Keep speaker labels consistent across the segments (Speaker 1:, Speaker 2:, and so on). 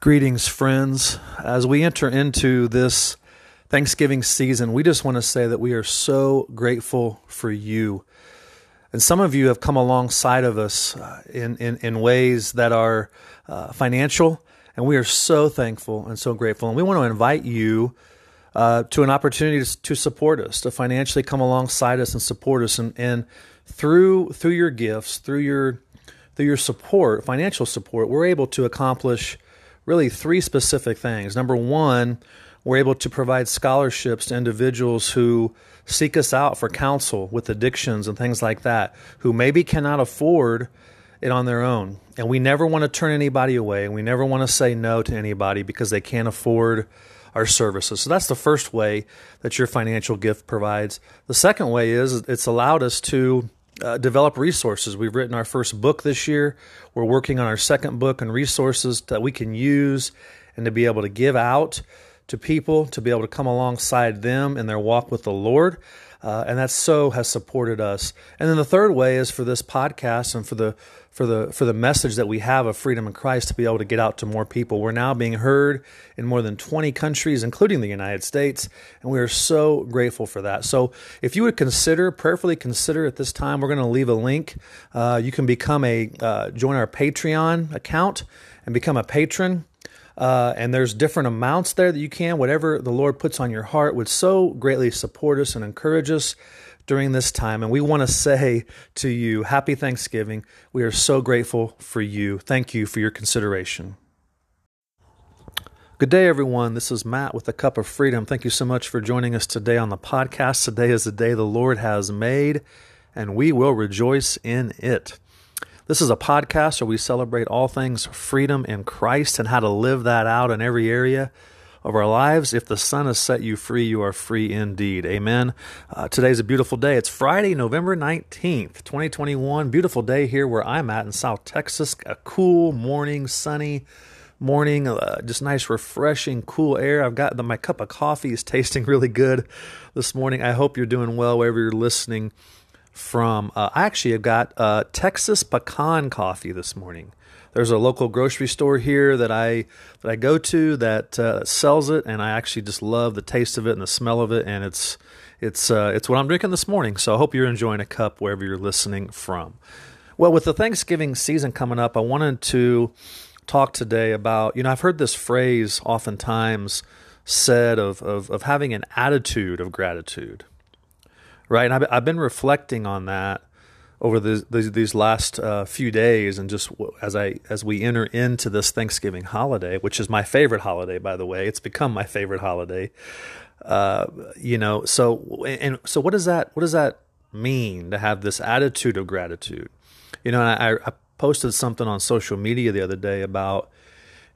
Speaker 1: Greetings, friends. As we enter into this Thanksgiving season, we just want to say that we are so grateful for you. And some of you have come alongside of us uh, in, in, in ways that are uh, financial, and we are so thankful and so grateful. And we want to invite you uh, to an opportunity to, to, support us, to financially come alongside us and support us. And, and through through your gifts, through your through your support, financial support, we're able to accomplish really three specific things. Number one, we're able to provide scholarships to individuals who seek us out for counsel with addictions and things like that, who maybe cannot afford it on their own. And we never want to turn anybody away, and we never want to say no to anybody because they can't afford our services. So that's the first way that your financial gift provides. The second way is it's allowed us to uh, develop resources. We've written our first book this year. We're working on our second book and resources that we can use and to be able to give out to people, to be able to come alongside them in their walk with the Lord. Uh, and that so has supported us. And then the third way is for this podcast and for the for the for the message that we have of freedom in Christ to be able to get out to more people. We're now being heard in more than 20 countries, including the United States, and we are so grateful for that. So, if you would consider, prayerfully consider at this time, we're going to leave a link. Uh, you can become a uh, join our Patreon account and become a patron. Uh, and there's different amounts there that you can, whatever the Lord puts on your heart, would so greatly support us and encourage us during this time. And we want to say to you, Happy Thanksgiving. We are so grateful for you. Thank you for your consideration. Good day, everyone. This is Matt with a Cup of Freedom. Thank you so much for joining us today on the podcast. Today is the day the Lord has made, and we will rejoice in it. This is a podcast where we celebrate all things freedom in Christ and how to live that out in every area of our lives. If the Son has set you free, you are free indeed. Amen. Uh, today's a beautiful day. It's Friday, November 19th, 2021. Beautiful day here where I'm at in South Texas. A cool morning, sunny morning, uh, just nice, refreshing, cool air. I've got the, my cup of coffee is tasting really good this morning. I hope you're doing well wherever you're listening from. Uh, I actually have got uh, Texas pecan coffee this morning. There's a local grocery store here that I that I go to that uh, sells it, and I actually just love the taste of it and the smell of it, and it's it's uh, it's what I'm drinking this morning. So I hope you're enjoying a cup wherever you're listening from. Well, with the Thanksgiving season coming up, I wanted to talk today about you know I've heard this phrase oftentimes said of of, of having an attitude of gratitude right? And I've, I've been reflecting on that over the, the, these last uh, few days, and just as I as we enter into this Thanksgiving holiday, which is my favorite holiday, by the way, it's become my favorite holiday. Uh, you know, so and so, what does that what does that mean to have this attitude of gratitude? You know, I, I posted something on social media the other day about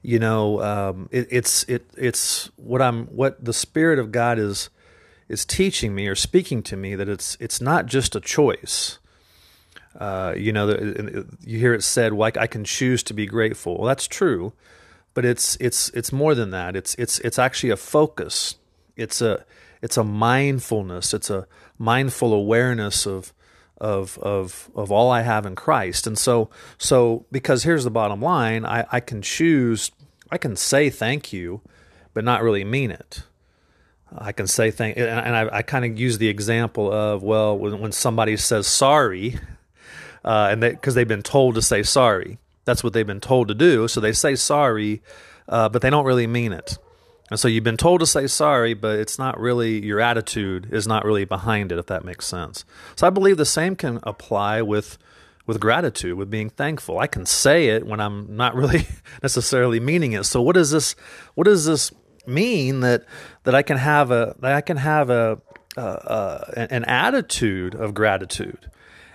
Speaker 1: you know um, it, it's it it's what I'm what the Spirit of God is is teaching me or speaking to me that it's it's not just a choice. Uh, you know, you hear it said, "Like I can choose to be grateful." Well, that's true, but it's it's it's more than that. It's it's it's actually a focus. It's a it's a mindfulness. It's a mindful awareness of of of of all I have in Christ. And so so because here's the bottom line, I, I can choose I can say thank you, but not really mean it. I can say things, and I, I kind of use the example of well, when, when somebody says sorry, uh, and because they, have been told to say sorry, that's what they've been told to do. So they say sorry, uh, but they don't really mean it. And so you've been told to say sorry, but it's not really your attitude is not really behind it, if that makes sense. So I believe the same can apply with with gratitude, with being thankful. I can say it when I'm not really necessarily meaning it. So what is this? What is this? Mean that that I can have a that I can have a, an attitude of gratitude.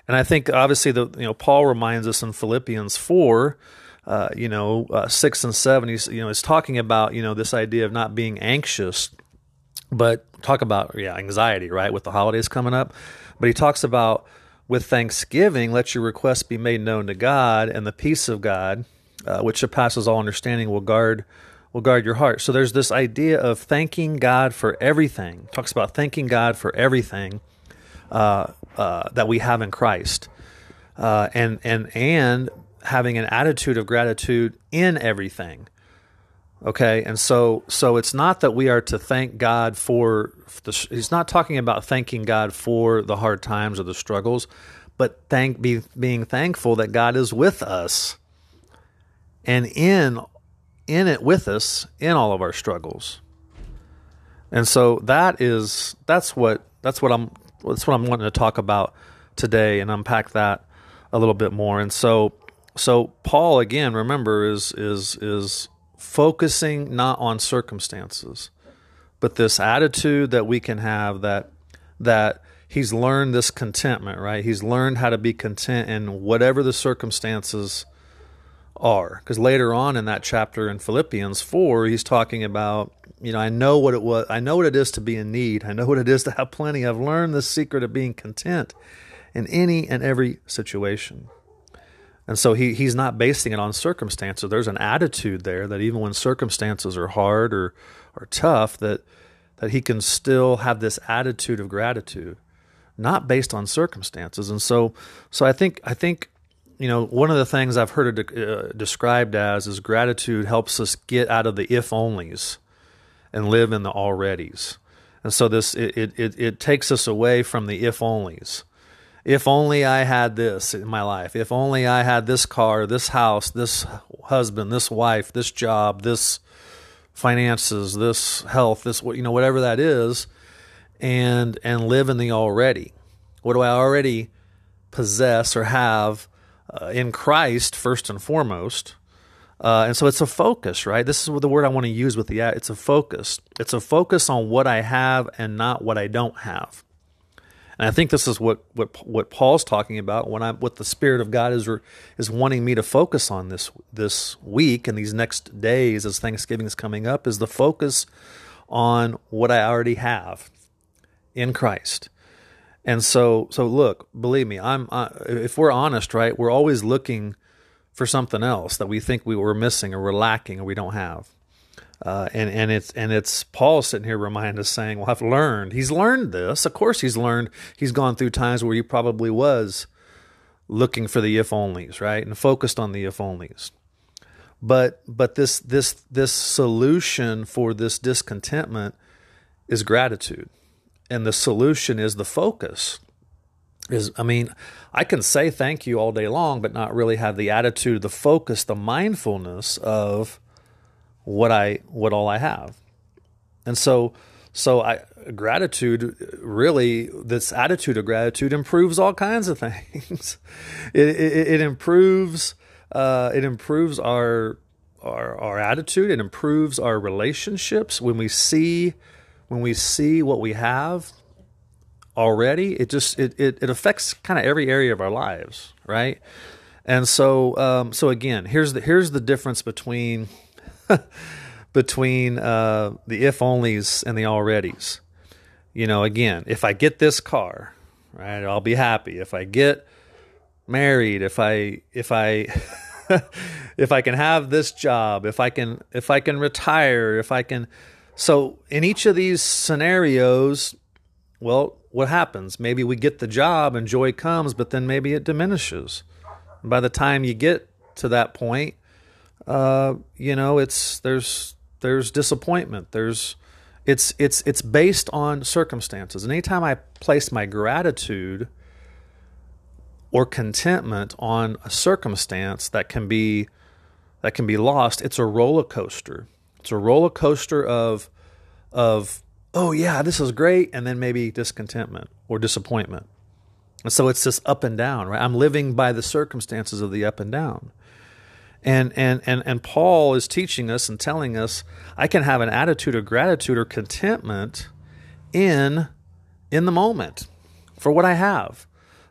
Speaker 1: And I think obviously the you know Paul reminds us in Philippians four, uh, you know uh, six and seven. He's you know he's talking about you know this idea of not being anxious, but talk about yeah anxiety right with the holidays coming up. But he talks about with thanksgiving, let your requests be made known to God, and the peace of God, uh, which surpasses all understanding, will guard will guard your heart. So there's this idea of thanking God for everything. Talks about thanking God for everything uh, uh, that we have in Christ, uh, and and and having an attitude of gratitude in everything. Okay, and so so it's not that we are to thank God for the. He's not talking about thanking God for the hard times or the struggles, but thank be being thankful that God is with us, and in in it with us in all of our struggles. And so that is that's what that's what I'm that's what I'm wanting to talk about today and unpack that a little bit more. And so so Paul again, remember, is is is focusing not on circumstances, but this attitude that we can have that that he's learned this contentment, right? He's learned how to be content in whatever the circumstances are. Because later on in that chapter in Philippians 4, he's talking about, you know, I know what it was, I know what it is to be in need. I know what it is to have plenty. I've learned the secret of being content in any and every situation. And so he, he's not basing it on circumstances. There's an attitude there that even when circumstances are hard or, or tough, that, that he can still have this attitude of gratitude, not based on circumstances. And so, so I think, I think, you know, one of the things I've heard it uh, described as is gratitude helps us get out of the if onlys and live in the alreadys. And so this, it, it, it takes us away from the if onlys if only I had this in my life, if only I had this car, this house, this husband, this wife, this job, this finances, this health, this you know whatever that is, and and live in the already. What do I already possess or have uh, in Christ first and foremost? Uh, and so it's a focus, right? This is the word I want to use with the. It's a focus. It's a focus on what I have and not what I don't have. And I think this is what, what, what Paul's talking about when I what the Spirit of God is is wanting me to focus on this this week and these next days as Thanksgiving is coming up is the focus on what I already have in Christ. And so so look, believe me, I'm uh, if we're honest, right, we're always looking for something else that we think we were missing or we're lacking or we don't have. Uh, and and it's and it's Paul sitting here reminding us saying, "Well, I've learned. He's learned this. Of course, he's learned. He's gone through times where he probably was looking for the if onlys, right, and focused on the if onlys. But but this this this solution for this discontentment is gratitude, and the solution is the focus. Is I mean, I can say thank you all day long, but not really have the attitude, the focus, the mindfulness of what I what all I have. And so so I gratitude really this attitude of gratitude improves all kinds of things. it, it, it improves uh, it improves our our our attitude. It improves our relationships when we see when we see what we have already. It just it it, it affects kind of every area of our lives, right? And so um, so again, here's the here's the difference between between uh, the if onlys and the alreadys. You know, again, if I get this car, right, I'll be happy. If I get married, if I if I if I can have this job, if I can if I can retire, if I can so in each of these scenarios, well, what happens? Maybe we get the job and joy comes, but then maybe it diminishes. By the time you get to that point, uh, you know, it's there's there's disappointment. There's it's it's it's based on circumstances. And anytime I place my gratitude or contentment on a circumstance that can be that can be lost, it's a roller coaster. It's a roller coaster of of oh yeah, this is great, and then maybe discontentment or disappointment. And so it's this up and down, right? I'm living by the circumstances of the up and down. And, and, and, and Paul is teaching us and telling us I can have an attitude of gratitude or contentment in, in the moment for what I have.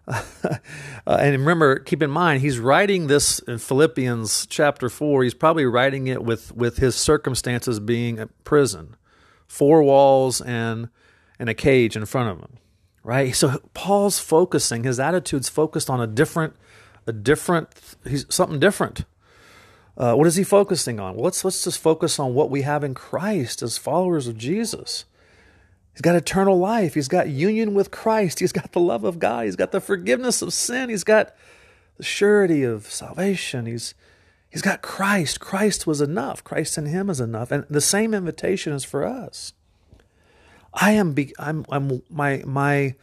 Speaker 1: uh, and remember, keep in mind, he's writing this in Philippians chapter 4. He's probably writing it with, with his circumstances being a prison, four walls and, and a cage in front of him, right? So Paul's focusing, his attitude's focused on a different, a different, he's something different. Uh, what is he focusing on? Well, let's let's just focus on what we have in Christ as followers of Jesus. He's got eternal life. He's got union with Christ. He's got the love of God. He's got the forgiveness of sin. He's got the surety of salvation. He's He's got Christ. Christ was enough. Christ in him is enough. And the same invitation is for us. I am be, I'm I'm my my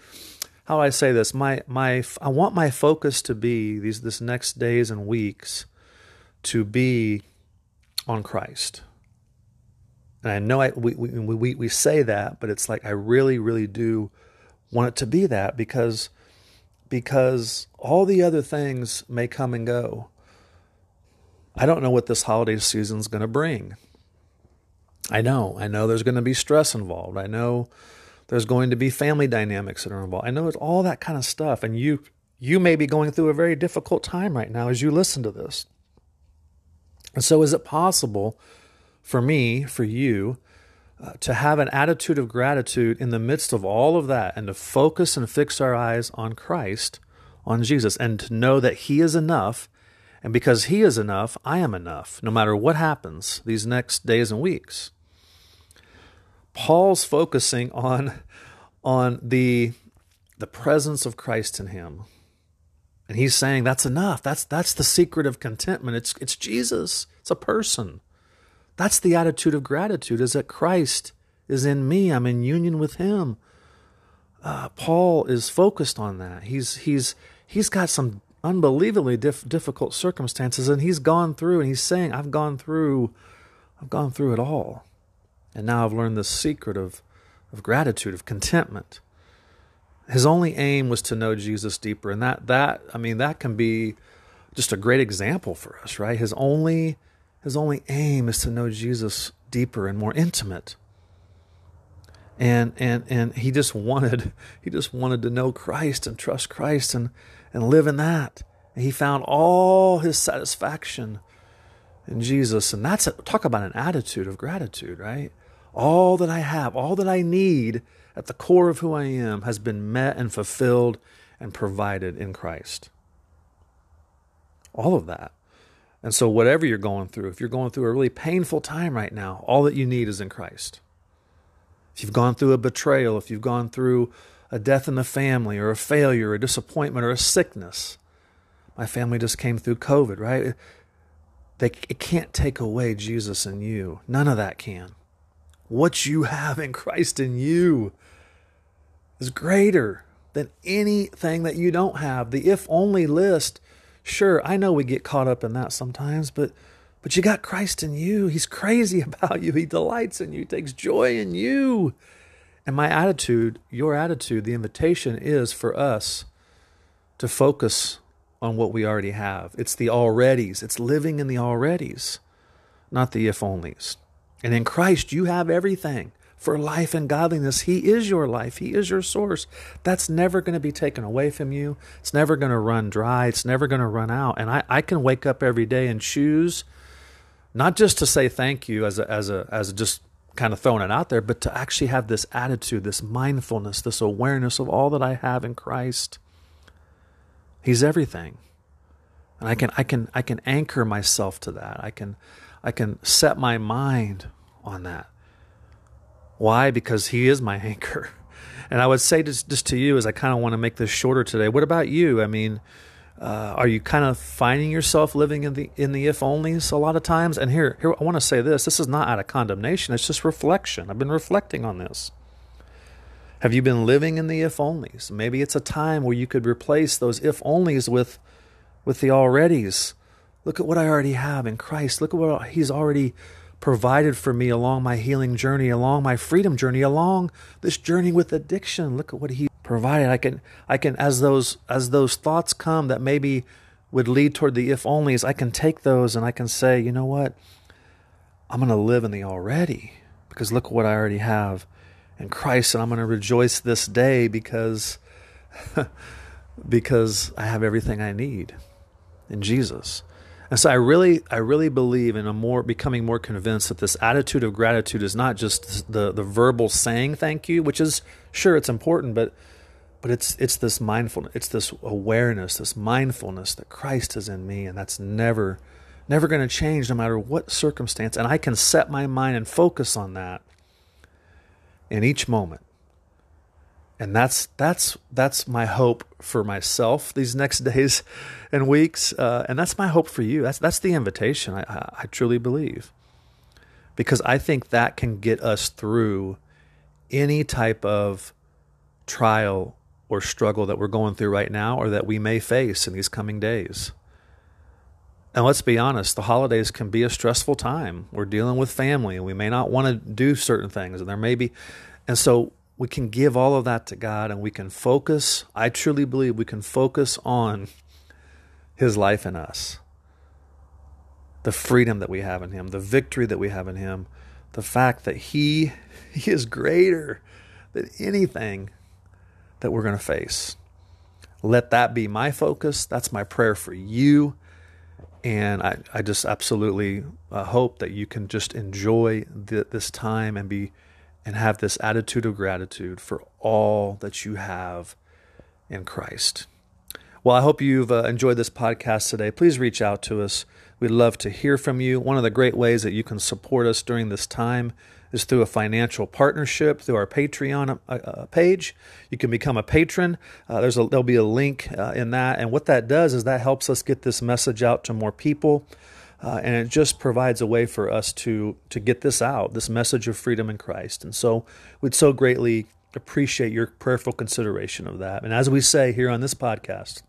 Speaker 1: how do I say this? My my I want my focus to be these this next days and weeks to be on Christ. And I know I, we, we, we, we say that, but it's like I really, really do want it to be that because because all the other things may come and go. I don't know what this holiday season is going to bring. I know. I know there's going to be stress involved. I know there's going to be family dynamics that are involved. I know it's all that kind of stuff. And you you may be going through a very difficult time right now as you listen to this. And so is it possible for me, for you, uh, to have an attitude of gratitude in the midst of all of that and to focus and fix our eyes on Christ, on Jesus, and to know that He is enough. And because He is enough, I am enough, no matter what happens these next days and weeks. Paul's focusing on, on the, the presence of Christ in him. And he's saying that's enough. That's, that's the secret of contentment. It's, it's Jesus, it's a person. That's the attitude of gratitude is that Christ is in me. I'm in union with him. Uh, Paul is focused on that. He's, he's, he's got some unbelievably diff- difficult circumstances and he's gone through and he's saying, I've gone through, I've gone through it all. And now I've learned the secret of, of gratitude, of contentment. His only aim was to know Jesus deeper. And that, that, I mean, that can be just a great example for us, right? His only, his only aim is to know Jesus deeper and more intimate. And, and, and he just wanted, he just wanted to know Christ and trust Christ and, and live in that. And he found all his satisfaction in Jesus. And that's a, talk about an attitude of gratitude, right? All that I have, all that I need at the core of who I am has been met and fulfilled and provided in Christ. All of that. And so, whatever you're going through, if you're going through a really painful time right now, all that you need is in Christ. If you've gone through a betrayal, if you've gone through a death in the family, or a failure, or a disappointment, or a sickness, my family just came through COVID, right? They, it can't take away Jesus in you. None of that can what you have in Christ in you is greater than anything that you don't have. The if only list, sure, I know we get caught up in that sometimes, but but you got Christ in you. He's crazy about you. He delights in you. Takes joy in you. And my attitude, your attitude, the invitation is for us to focus on what we already have. It's the alreadys, It's living in the alreadys, not the if onlys. And in Christ, you have everything for life and godliness. He is your life, He is your source. That's never going to be taken away from you. It's never going to run dry, it's never going to run out. And I, I can wake up every day and choose not just to say thank you as a, as a, as just kind of throwing it out there, but to actually have this attitude, this mindfulness, this awareness of all that I have in Christ. He's everything. And I can I can I can anchor myself to that. I can I can set my mind on that. Why? Because He is my anchor. And I would say just, just to you, as I kind of want to make this shorter today, what about you? I mean, uh, are you kind of finding yourself living in the in the if onlys a lot of times? And here, here I want to say this: this is not out of condemnation; it's just reflection. I've been reflecting on this. Have you been living in the if onlys? Maybe it's a time where you could replace those if onlys with with the alreadys. Look at what I already have in Christ. Look at what He's already provided for me along my healing journey, along my freedom journey, along this journey with addiction. Look at what he provided. I can I can as those as those thoughts come that maybe would lead toward the if onlys, I can take those and I can say, you know what? I'm going to live in the already because look what I already have in Christ and I'm going to rejoice this day because because I have everything I need in Jesus. And so I really, I really believe in a more becoming more convinced that this attitude of gratitude is not just the the verbal saying thank you, which is sure it's important, but but it's it's this mindfulness, it's this awareness, this mindfulness that Christ is in me, and that's never never going to change no matter what circumstance. And I can set my mind and focus on that in each moment. And that's that's that's my hope for myself these next days and weeks, uh, and that's my hope for you. That's that's the invitation. I, I, I truly believe, because I think that can get us through any type of trial or struggle that we're going through right now, or that we may face in these coming days. And let's be honest, the holidays can be a stressful time. We're dealing with family and we may not want to do certain things. And there may be, and so we can give all of that to God and we can focus. I truly believe we can focus on His life in us, the freedom that we have in Him, the victory that we have in Him, the fact that He, he is greater than anything that we're going to face. Let that be my focus. That's my prayer for you and I, I just absolutely uh, hope that you can just enjoy this time and be and have this attitude of gratitude for all that you have in Christ. Well, I hope you've uh, enjoyed this podcast today. Please reach out to us. We'd love to hear from you. One of the great ways that you can support us during this time is through a financial partnership through our Patreon uh, uh, page. You can become a patron. Uh, there's a, there'll be a link uh, in that, and what that does is that helps us get this message out to more people, uh, and it just provides a way for us to to get this out, this message of freedom in Christ. And so we'd so greatly appreciate your prayerful consideration of that. And as we say here on this podcast,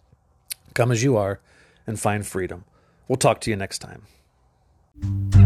Speaker 1: come as you are and find freedom. We'll talk to you next time.